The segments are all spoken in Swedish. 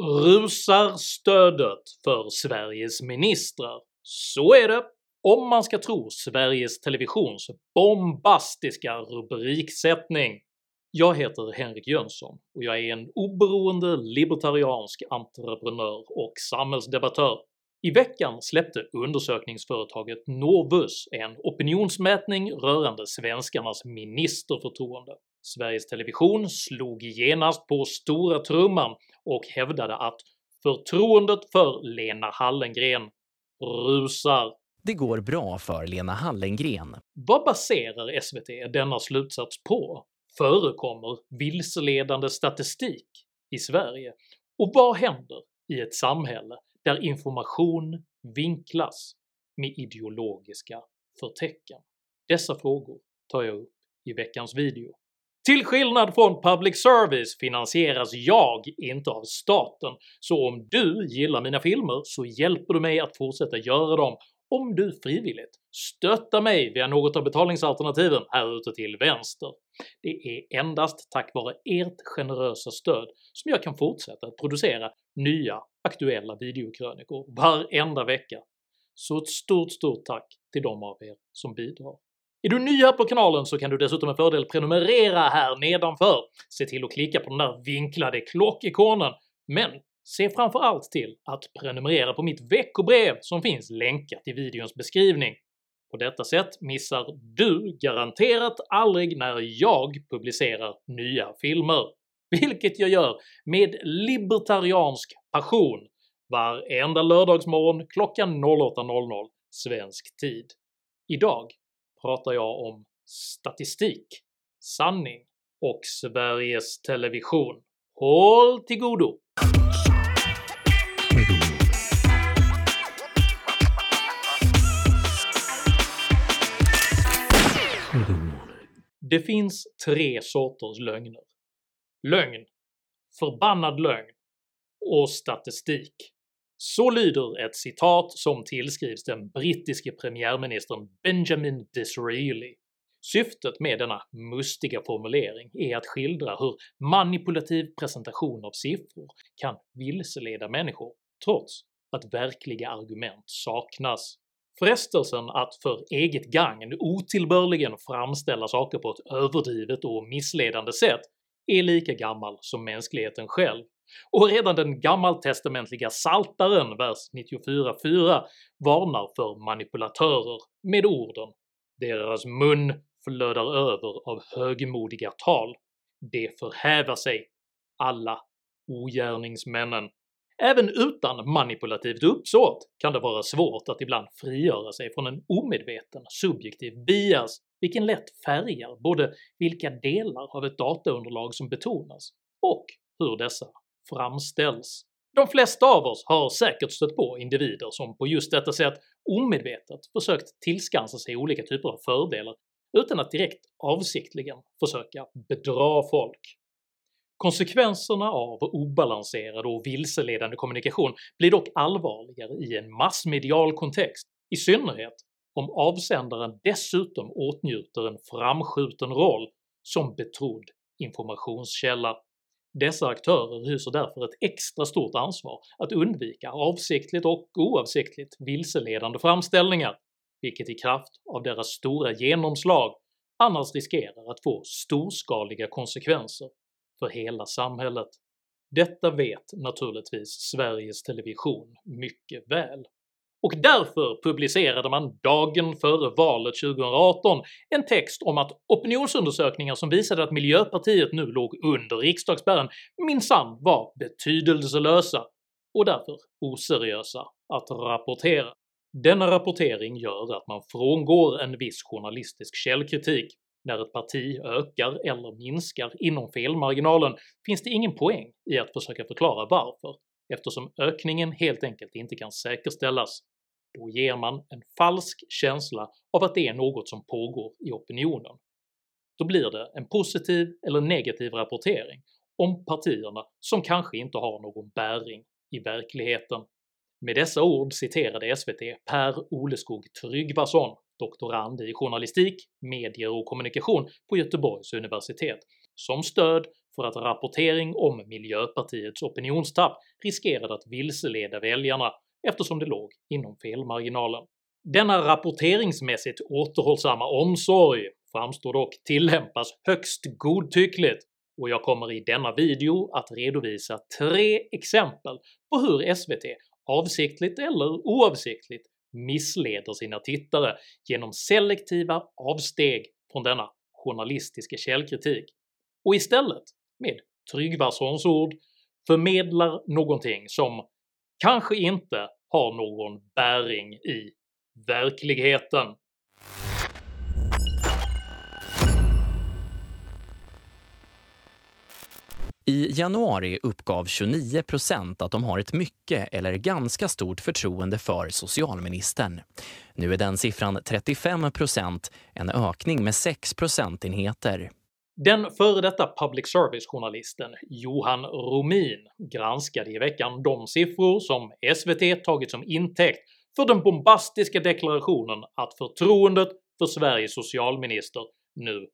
Rusar stödet för Sveriges ministrar? Så är det om man ska tro Sveriges Televisions bombastiska rubriksättning. Jag heter Henrik Jönsson och jag är en oberoende libertariansk entreprenör och samhällsdebattör. I veckan släppte undersökningsföretaget Novus en opinionsmätning rörande svenskarnas ministerförtroende. Sveriges Television slog genast på stora trumman och hävdade att “förtroendet för Lena Hallengren rusar”. Det går bra för Lena Hallengren. Vad baserar SVT denna slutsats på? Förekommer vilseledande statistik i Sverige? Och vad händer i ett samhälle där information vinklas med ideologiska förtecken? Dessa frågor tar jag upp i veckans video. Till skillnad från public service finansieras jag inte av staten, så om du gillar mina filmer så hjälper du mig att fortsätta göra dem om du frivilligt stöttar mig via något av betalningsalternativen här ute till vänster. Det är endast tack vare ert generösa stöd som jag kan fortsätta att producera nya aktuella videokrönikor varenda vecka, så ett stort stort tack till de av er som bidrar. Är du ny här på kanalen så kan du dessutom med fördel prenumerera här nedanför, se till att klicka på den där vinklade klockikonen, men se framförallt till att prenumerera på mitt veckobrev som finns länkat i videons beskrivning. På detta sätt missar du garanterat aldrig när jag publicerar nya filmer, vilket jag gör med libertariansk passion varenda lördagsmorgon klockan 08.00 svensk tid. Idag pratar jag om statistik, sanning och Sveriges Television. Håll till godo! Det finns tre sorters lögner. Lögn, förbannad lögn och statistik. Så lyder ett citat som tillskrivs den brittiske premiärministern Benjamin Disraeli. Syftet med denna mustiga formulering är att skildra hur manipulativ presentation av siffror kan vilseleda människor trots att verkliga argument saknas. Frestelsen att för eget gagn otillbörligen framställa saker på ett överdrivet och missledande sätt är lika gammal som mänskligheten själv, och redan den gammaltestamentliga Saltaren vers 94.4 varnar för manipulatörer med orden. “deras mun flödar över av högmodiga tal, de förhäver sig, alla ogärningsmännen. Även utan manipulativt uppsåt kan det vara svårt att ibland frigöra sig från en omedveten subjektiv bias vilken lätt färgar både vilka delar av ett dataunderlag som betonas och hur dessa framställs. De flesta av oss har säkert stött på individer som på just detta sätt omedvetet försökt tillskansa sig olika typer av fördelar utan att direkt avsiktligen försöka bedra folk. Konsekvenserna av obalanserad och vilseledande kommunikation blir dock allvarligare i en massmedial kontext, i synnerhet om avsändaren dessutom åtnjuter en framskjuten roll som betrodd informationskälla. Dessa aktörer hyser därför ett extra stort ansvar att undvika avsiktligt och oavsiktligt vilseledande framställningar, vilket i kraft av deras stora genomslag annars riskerar att få storskaliga konsekvenser för hela samhället. Detta vet naturligtvis Sveriges Television mycket väl. Och därför publicerade man dagen före valet 2018 en text om att opinionsundersökningar som visade att miljöpartiet nu låg under riksdagsspärren minsann var betydelselösa och därför oseriösa att rapportera. Denna rapportering gör att man frångår en viss journalistisk källkritik när ett parti ökar eller minskar inom felmarginalen finns det ingen poäng i att försöka förklara varför, eftersom ökningen helt enkelt inte kan säkerställas. Då ger man en falsk känsla av att det är något som pågår i opinionen. Då blir det en positiv eller negativ rapportering om partierna som kanske inte har någon bäring i verkligheten. Med dessa ord citerade SVT Per Oleskog Tryggvason doktorand i journalistik, medier och kommunikation på Göteborgs universitet, som stöd för att rapportering om Miljöpartiets opinionstapp riskerade att vilseleda väljarna eftersom det låg inom felmarginalen. Denna rapporteringsmässigt återhållsamma omsorg framstår dock tillämpas högst godtyckligt och jag kommer i denna video att redovisa tre exempel på hur SVT avsiktligt eller oavsiktligt missleder sina tittare genom selektiva avsteg från denna journalistiska källkritik och istället med Tryggvasons ord förmedlar någonting som kanske inte har någon bäring i verkligheten. I januari uppgav 29 procent att de har ett mycket eller ganska stort förtroende för socialministern. Nu är den siffran 35 procent, en ökning med 6 procentenheter. Den före detta public service-journalisten Johan Romin granskade i veckan de siffror som SVT tagit som intäkt för den bombastiska deklarationen att förtroendet för Sveriges socialminister nu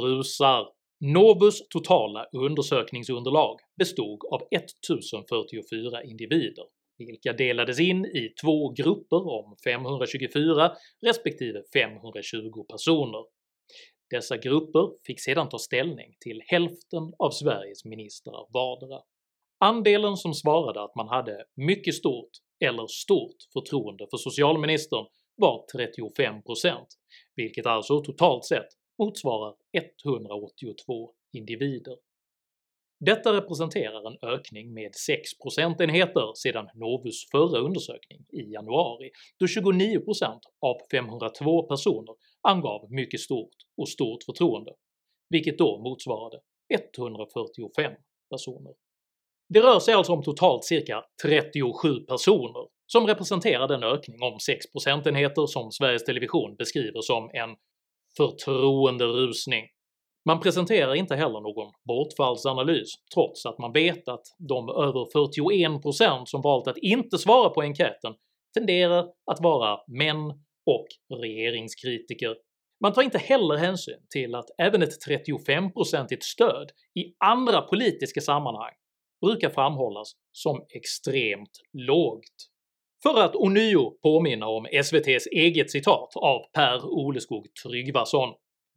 rusar. Novus totala undersökningsunderlag bestod av 1044 individer, vilka delades in i två grupper om 524 respektive 520 personer. Dessa grupper fick sedan ta ställning till hälften av Sveriges ministrar vardera. Andelen som svarade att man hade mycket stort eller stort förtroende för socialministern var 35%, vilket alltså totalt sett motsvarar 182 individer. Detta representerar en ökning med 6 procentenheter sedan Novus förra undersökning i januari, då 29% av 502 personer angav mycket stort och stort förtroende, vilket då motsvarade 145 personer. Det rör sig alltså om totalt cirka 37 personer som representerar den ökning om 6 procentenheter som Sveriges Television beskriver som en “förtroenderusning”. Man presenterar inte heller någon bortfallsanalys trots att man vet att de över 41% som valt att inte svara på enkäten tenderar att vara män och regeringskritiker. Man tar inte heller hänsyn till att även ett 35-procentigt stöd i andra politiska sammanhang brukar framhållas som extremt lågt. För att ånyo påminna om SVT's eget citat av Per Oleskog Tryggvason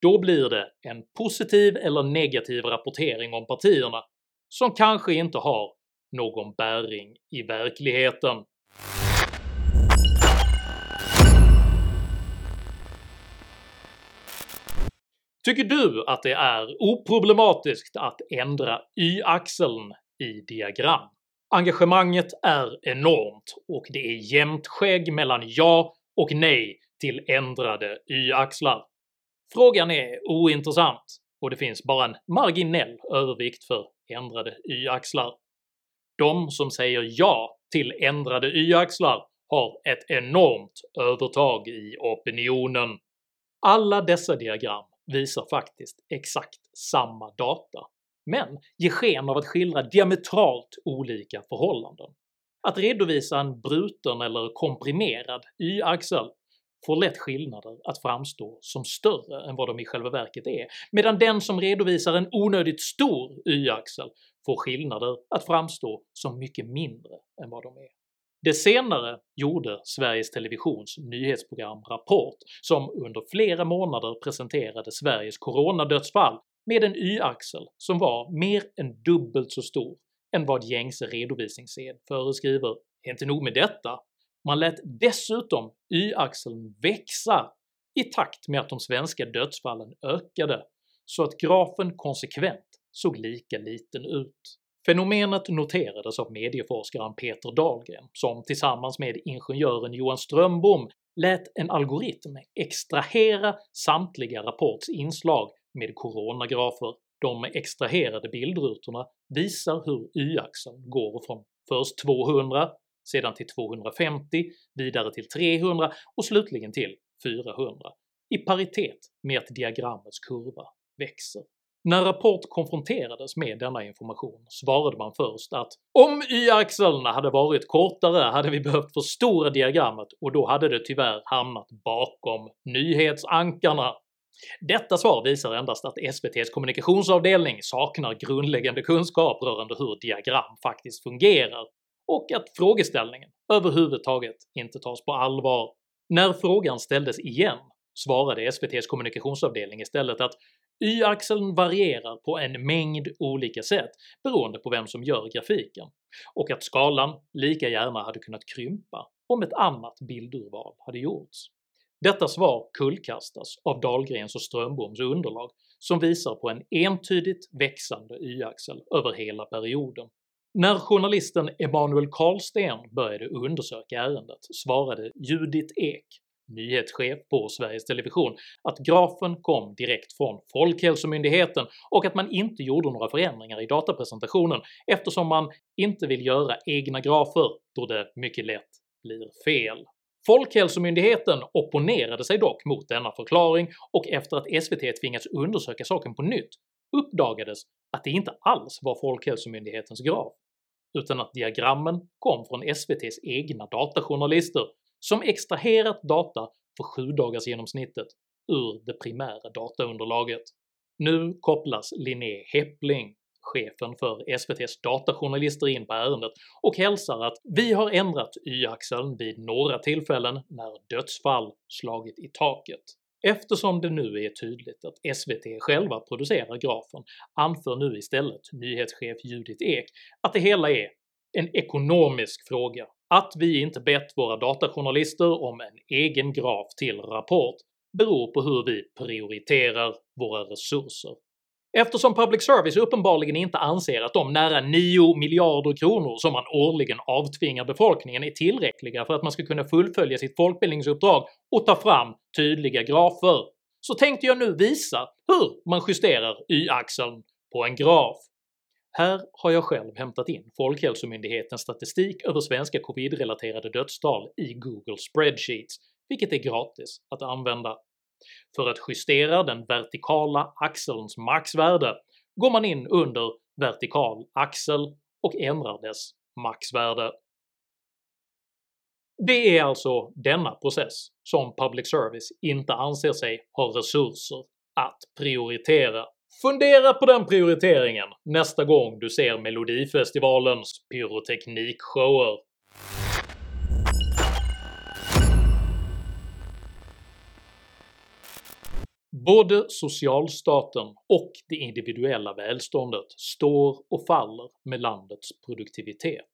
då blir det en positiv eller negativ rapportering om partierna som kanske inte har någon bäring i verkligheten. Tycker du att det är oproblematiskt att ändra y-axeln i diagram? Engagemanget är enormt och det är jämnt skägg mellan ja och nej till ändrade y-axlar. Frågan är ointressant och det finns bara en marginell övervikt för ändrade y-axlar. De som säger ja till ändrade y-axlar har ett enormt övertag i opinionen. Alla dessa diagram visar faktiskt exakt samma data, men ger sken av att skildra diametralt olika förhållanden. Att redovisa en bruten eller komprimerad y-axel får lätt skillnader att framstå som större än vad de i själva verket är, medan den som redovisar en onödigt stor y-axel får skillnader att framstå som mycket mindre än vad de är. Det senare gjorde Sveriges Televisions nyhetsprogram Rapport som under flera månader presenterade Sveriges coronadödsfall med en y-axel som var mer än dubbelt så stor än vad gängse redovisningssed föreskriver. Inte nog med detta, man lät dessutom y-axeln växa i takt med att de svenska dödsfallen ökade, så att grafen konsekvent såg lika liten ut. Fenomenet noterades av medieforskaren Peter Dahlgren som tillsammans med ingenjören Johan Strömbom lät en algoritm extrahera samtliga Rapports inslag med coronagrafer. De extraherade bildrutorna visar hur y-axeln går från först 200 sedan till 250, vidare till 300 och slutligen till 400 i paritet med att diagrammets kurva växer. När Rapport konfronterades med denna information svarade man först att “om y-axlarna hade varit kortare hade vi behövt förstora diagrammet och då hade det tyvärr hamnat bakom nyhetsankarna”. Detta svar visar endast att SVT's kommunikationsavdelning saknar grundläggande kunskap rörande hur diagram faktiskt fungerar, och att frågeställningen överhuvudtaget inte tas på allvar. När frågan ställdes igen svarade SVT's kommunikationsavdelning istället att y-axeln varierar på en mängd olika sätt beroende på vem som gör grafiken, och att skalan lika gärna hade kunnat krympa om ett annat bildurval hade gjorts. Detta svar kullkastas av Dahlgrens och Strömboms underlag som visar på en entydigt växande y-axel över hela perioden. När journalisten Emanuel Karlsten började undersöka ärendet svarade Judith Ek, nyhetschef på Sveriges Television, att grafen kom direkt från Folkhälsomyndigheten och att man inte gjorde några förändringar i datapresentationen eftersom man inte vill göra egna grafer då det mycket lätt blir fel. Folkhälsomyndigheten opponerade sig dock mot denna förklaring och efter att SVT tvingats undersöka saken på nytt uppdagades att det inte alls var Folkhälsomyndighetens graf, utan att diagrammen kom från SVT's egna datajournalister som extraherat data för 7 dagars genomsnittet ur det primära dataunderlaget. Nu kopplas Linné Heppling chefen för SVT's datajournalister in på ärendet och hälsar att “Vi har ändrat y-axeln vid några tillfällen när dödsfall slagit i taket”. Eftersom det nu är tydligt att SVT själva producerar grafen anför nu istället nyhetschef Judith Ek att det hela är en ekonomisk fråga, att vi inte bett våra datajournalister om en egen graf till rapport beror på hur vi prioriterar våra resurser Eftersom public service uppenbarligen inte anser att de nära 9 miljarder kronor som man årligen avtvingar befolkningen är tillräckliga för att man ska kunna fullfölja sitt folkbildningsuppdrag och ta fram tydliga grafer, så tänkte jag nu visa hur man justerar y-axeln på en graf. Här har jag själv hämtat in Folkhälsomyndighetens statistik över svenska covid-relaterade dödstal i Google spreadsheets, vilket är gratis att använda. För att justera den vertikala axelns maxvärde går man in under vertikal axel och ändrar dess maxvärde. Det är alltså denna process som public service inte anser sig ha resurser att prioritera. Fundera på den prioriteringen nästa gång du ser melodifestivalens pyroteknikshower. Både socialstaten och det individuella välståndet står och faller med landets produktivitet.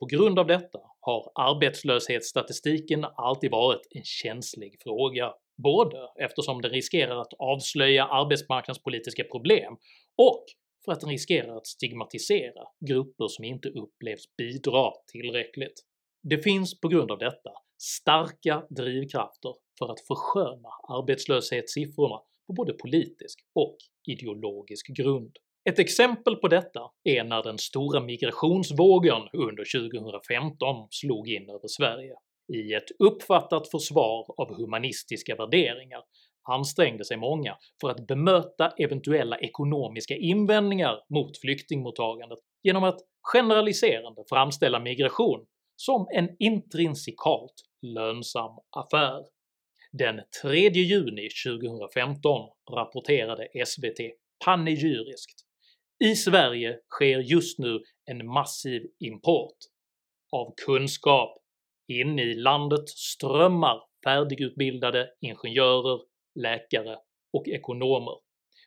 På grund av detta har arbetslöshetsstatistiken alltid varit en känslig fråga, både eftersom den riskerar att avslöja arbetsmarknadspolitiska problem och för att den riskerar att stigmatisera grupper som inte upplevs bidra tillräckligt. Det finns på grund av detta starka drivkrafter för att försköna arbetslöshetssiffrorna på både politisk och ideologisk grund. Ett exempel på detta är när den stora migrationsvågen under 2015 slog in över Sverige. I ett uppfattat försvar av humanistiska värderingar ansträngde sig många för att bemöta eventuella ekonomiska invändningar mot flyktingmottagandet genom att generaliserande framställa migration som en intrinsikalt lönsam affär. Den 3 juni 2015 rapporterade SVT panegyriskt “I Sverige sker just nu en massiv import av kunskap. In i landet strömmar färdigutbildade ingenjörer, läkare och ekonomer.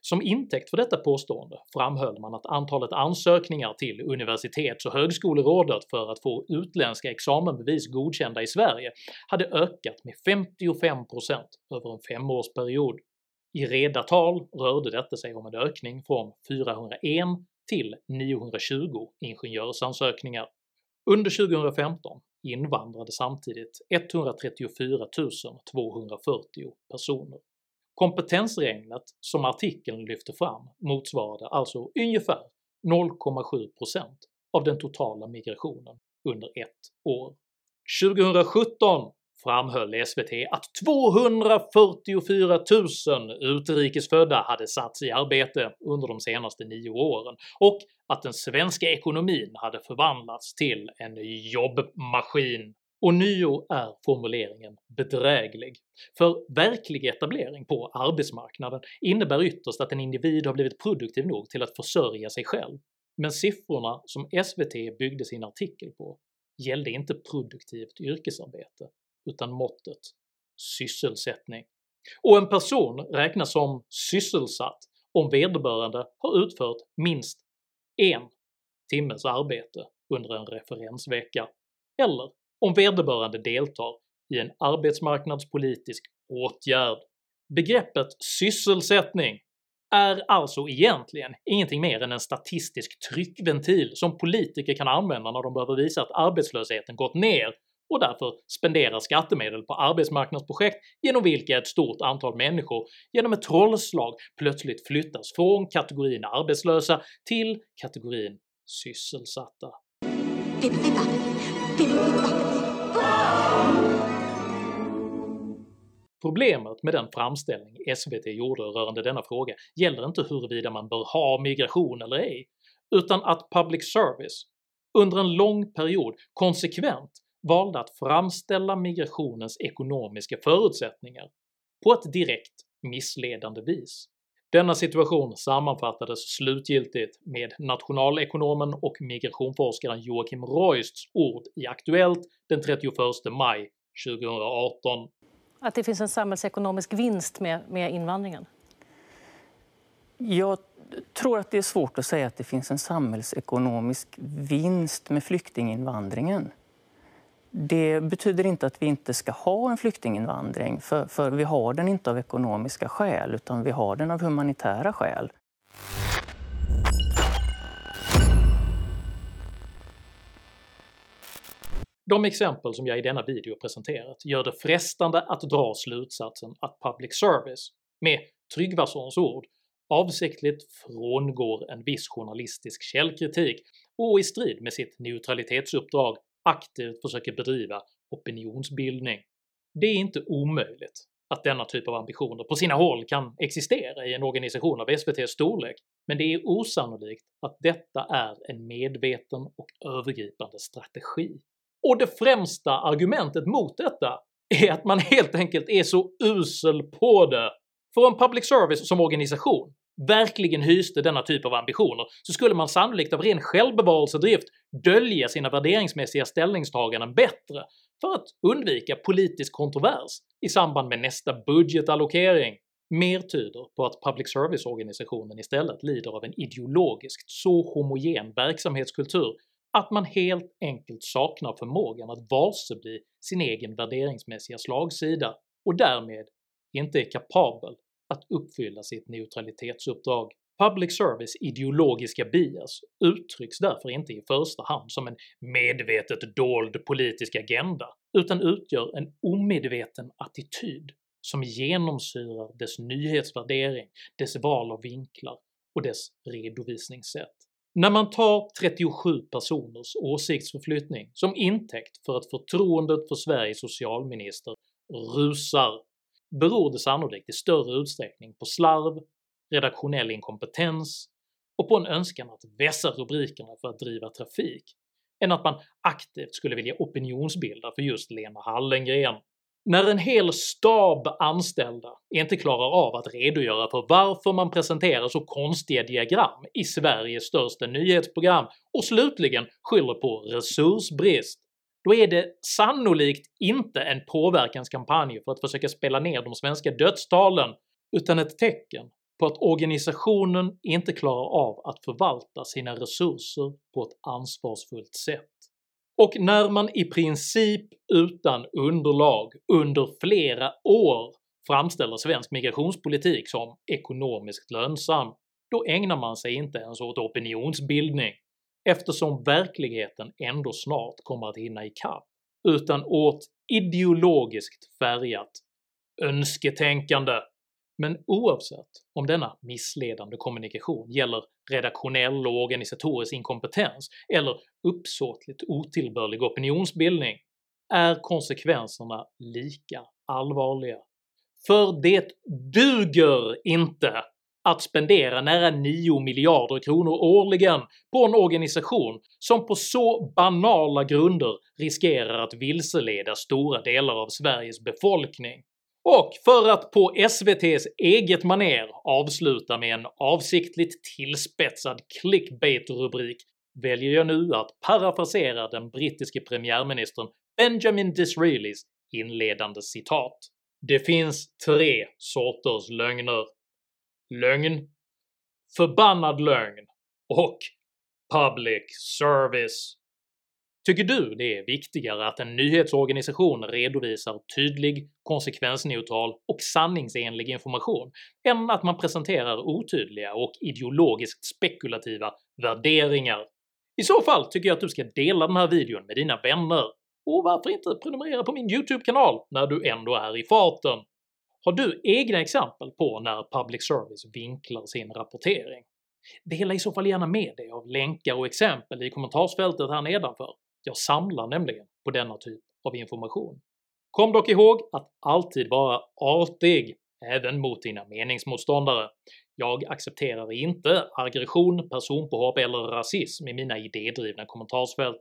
Som intäkt för detta påstående framhöll man att antalet ansökningar till Universitets och högskolerådet för att få utländska examenbevis godkända i Sverige hade ökat med 55% över en femårsperiod. I reda tal rörde detta sig om en ökning från 401 till 920 ingenjörsansökningar. Under 2015 invandrade samtidigt 134 240 personer. Kompetensregnet som artikeln lyfter fram motsvarade alltså ungefär 0,7% av den totala migrationen under ett år. 2017 framhöll SVT att 244 000 utrikesfödda hade satts i arbete under de senaste nio åren och att den svenska ekonomin hade förvandlats till en jobbmaskin. Och nio är formuleringen bedräglig, för verklig etablering på arbetsmarknaden innebär ytterst att en individ har blivit produktiv nog till att försörja sig själv, men siffrorna som SVT byggde sin artikel på gällde inte produktivt yrkesarbete utan måttet sysselsättning. Och en person räknas som sysselsatt om vederbörande har utfört minst en timmes arbete under en referensvecka, eller om vederbörande deltar i en arbetsmarknadspolitisk åtgärd. Begreppet “sysselsättning” är alltså egentligen ingenting mer än en statistisk tryckventil som politiker kan använda när de behöver visa att arbetslösheten gått ner och därför spenderar skattemedel på arbetsmarknadsprojekt genom vilka ett stort antal människor genom ett trollslag plötsligt flyttas från kategorin arbetslösa till kategorin sysselsatta. Problemet med den framställning SVT gjorde rörande denna fråga gäller inte huruvida man bör ha migration eller ej, utan att public service under en lång period konsekvent valde att framställa migrationens ekonomiska förutsättningar på ett direkt missledande vis. Denna situation sammanfattades slutgiltigt med nationalekonomen och migrationforskaren Joakim Reusts ord i Aktuellt den 31 maj 2018. Att det finns en samhällsekonomisk vinst med, med invandringen? Jag tror att det är svårt att säga att det finns en samhällsekonomisk vinst med flyktinginvandringen. Det betyder inte att vi inte ska ha en flyktinginvandring, för, för vi har den inte av ekonomiska skäl, utan vi har den av humanitära skäl. De exempel som jag i denna video presenterat gör det frestande att dra slutsatsen att public service, med Tryggvasons ord, avsiktligt frångår en viss journalistisk källkritik och i strid med sitt neutralitetsuppdrag aktivt försöker bedriva opinionsbildning. Det är inte omöjligt att denna typ av ambitioner på sina håll kan existera i en organisation av SVTs storlek, men det är osannolikt att detta är en medveten och övergripande strategi. Och det främsta argumentet mot detta är att man helt enkelt är så usel på det! För om public service som organisation verkligen hyste denna typ av ambitioner så skulle man sannolikt av ren självbevarelsedrift dölja sina värderingsmässiga ställningstaganden bättre för att undvika politisk kontrovers i samband med nästa budgetallokering. Mer tyder på att public service-organisationen istället lider av en ideologiskt så homogen verksamhetskultur att man helt enkelt saknar förmågan att varsebli sin egen värderingsmässiga slagsida och därmed inte är kapabel att uppfylla sitt neutralitetsuppdrag. Public service ideologiska bias uttrycks därför inte i första hand som en medvetet dold politisk agenda, utan utgör en omedveten attityd som genomsyrar dess nyhetsvärdering, dess val av vinklar och dess redovisningssätt. När man tar 37 personers åsiktsförflyttning som intäkt för att förtroendet för Sveriges socialminister rusar beror det sannolikt i större utsträckning på slarv, redaktionell inkompetens och på en önskan att vässa rubrikerna för att driva trafik, än att man aktivt skulle vilja opinionsbilda för just Lena Hallengren. När en hel stab anställda inte klarar av att redogöra för varför man presenterar så konstiga diagram i Sveriges största nyhetsprogram och slutligen skyller på resursbrist, då är det sannolikt inte en påverkanskampanj för att försöka spela ner de svenska dödstalen, utan ett tecken på att organisationen inte klarar av att förvalta sina resurser på ett ansvarsfullt sätt. Och när man i princip utan underlag under flera år framställer svensk migrationspolitik som ekonomiskt lönsam, då ägnar man sig inte ens åt opinionsbildning eftersom verkligheten ändå snart kommer att hinna ikapp, utan åt ideologiskt färgat önsketänkande. Men oavsett om denna missledande kommunikation gäller redaktionell och organisatorisk inkompetens eller uppsåtligt otillbörlig opinionsbildning är konsekvenserna lika allvarliga. För det duger inte att spendera nära 9 miljarder kronor årligen på en organisation som på så banala grunder riskerar att vilseleda stora delar av Sveriges befolkning. Och för att på SVT's eget maner avsluta med en avsiktligt tillspetsad clickbait-rubrik väljer jag nu att parafrasera den brittiske premiärministern Benjamin Disraelis inledande citat. “Det finns tre sorters lögner. Lögn, förbannad lögn och public service. Tycker du det är viktigare att en nyhetsorganisation redovisar tydlig, konsekvensneutral och sanningsenlig information än att man presenterar otydliga och ideologiskt spekulativa värderingar? I så fall tycker jag att du ska dela den här videon med dina vänner, och varför inte prenumerera på min YouTube-kanal när du ändå är i farten? Har du egna exempel på när public service vinklar sin rapportering? Dela i så fall gärna med dig av länkar och exempel i kommentarsfältet här nedanför. Jag samlar nämligen på denna typ av information. Kom dock ihåg att alltid vara artig, även mot dina meningsmotståndare. Jag accepterar inte aggression, personpåhopp eller rasism i mina idédrivna kommentarsfält.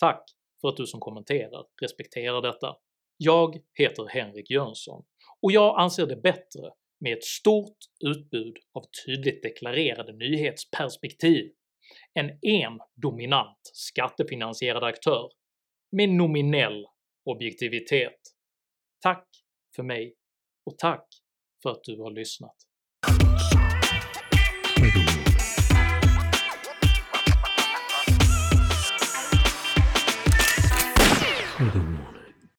Tack för att du som kommenterar respekterar detta. Jag heter Henrik Jönsson, och jag anser det bättre med ett stort utbud av tydligt deklarerade nyhetsperspektiv än en dominant skattefinansierad aktör med nominell objektivitet. Tack för mig och tack för att du har lyssnat.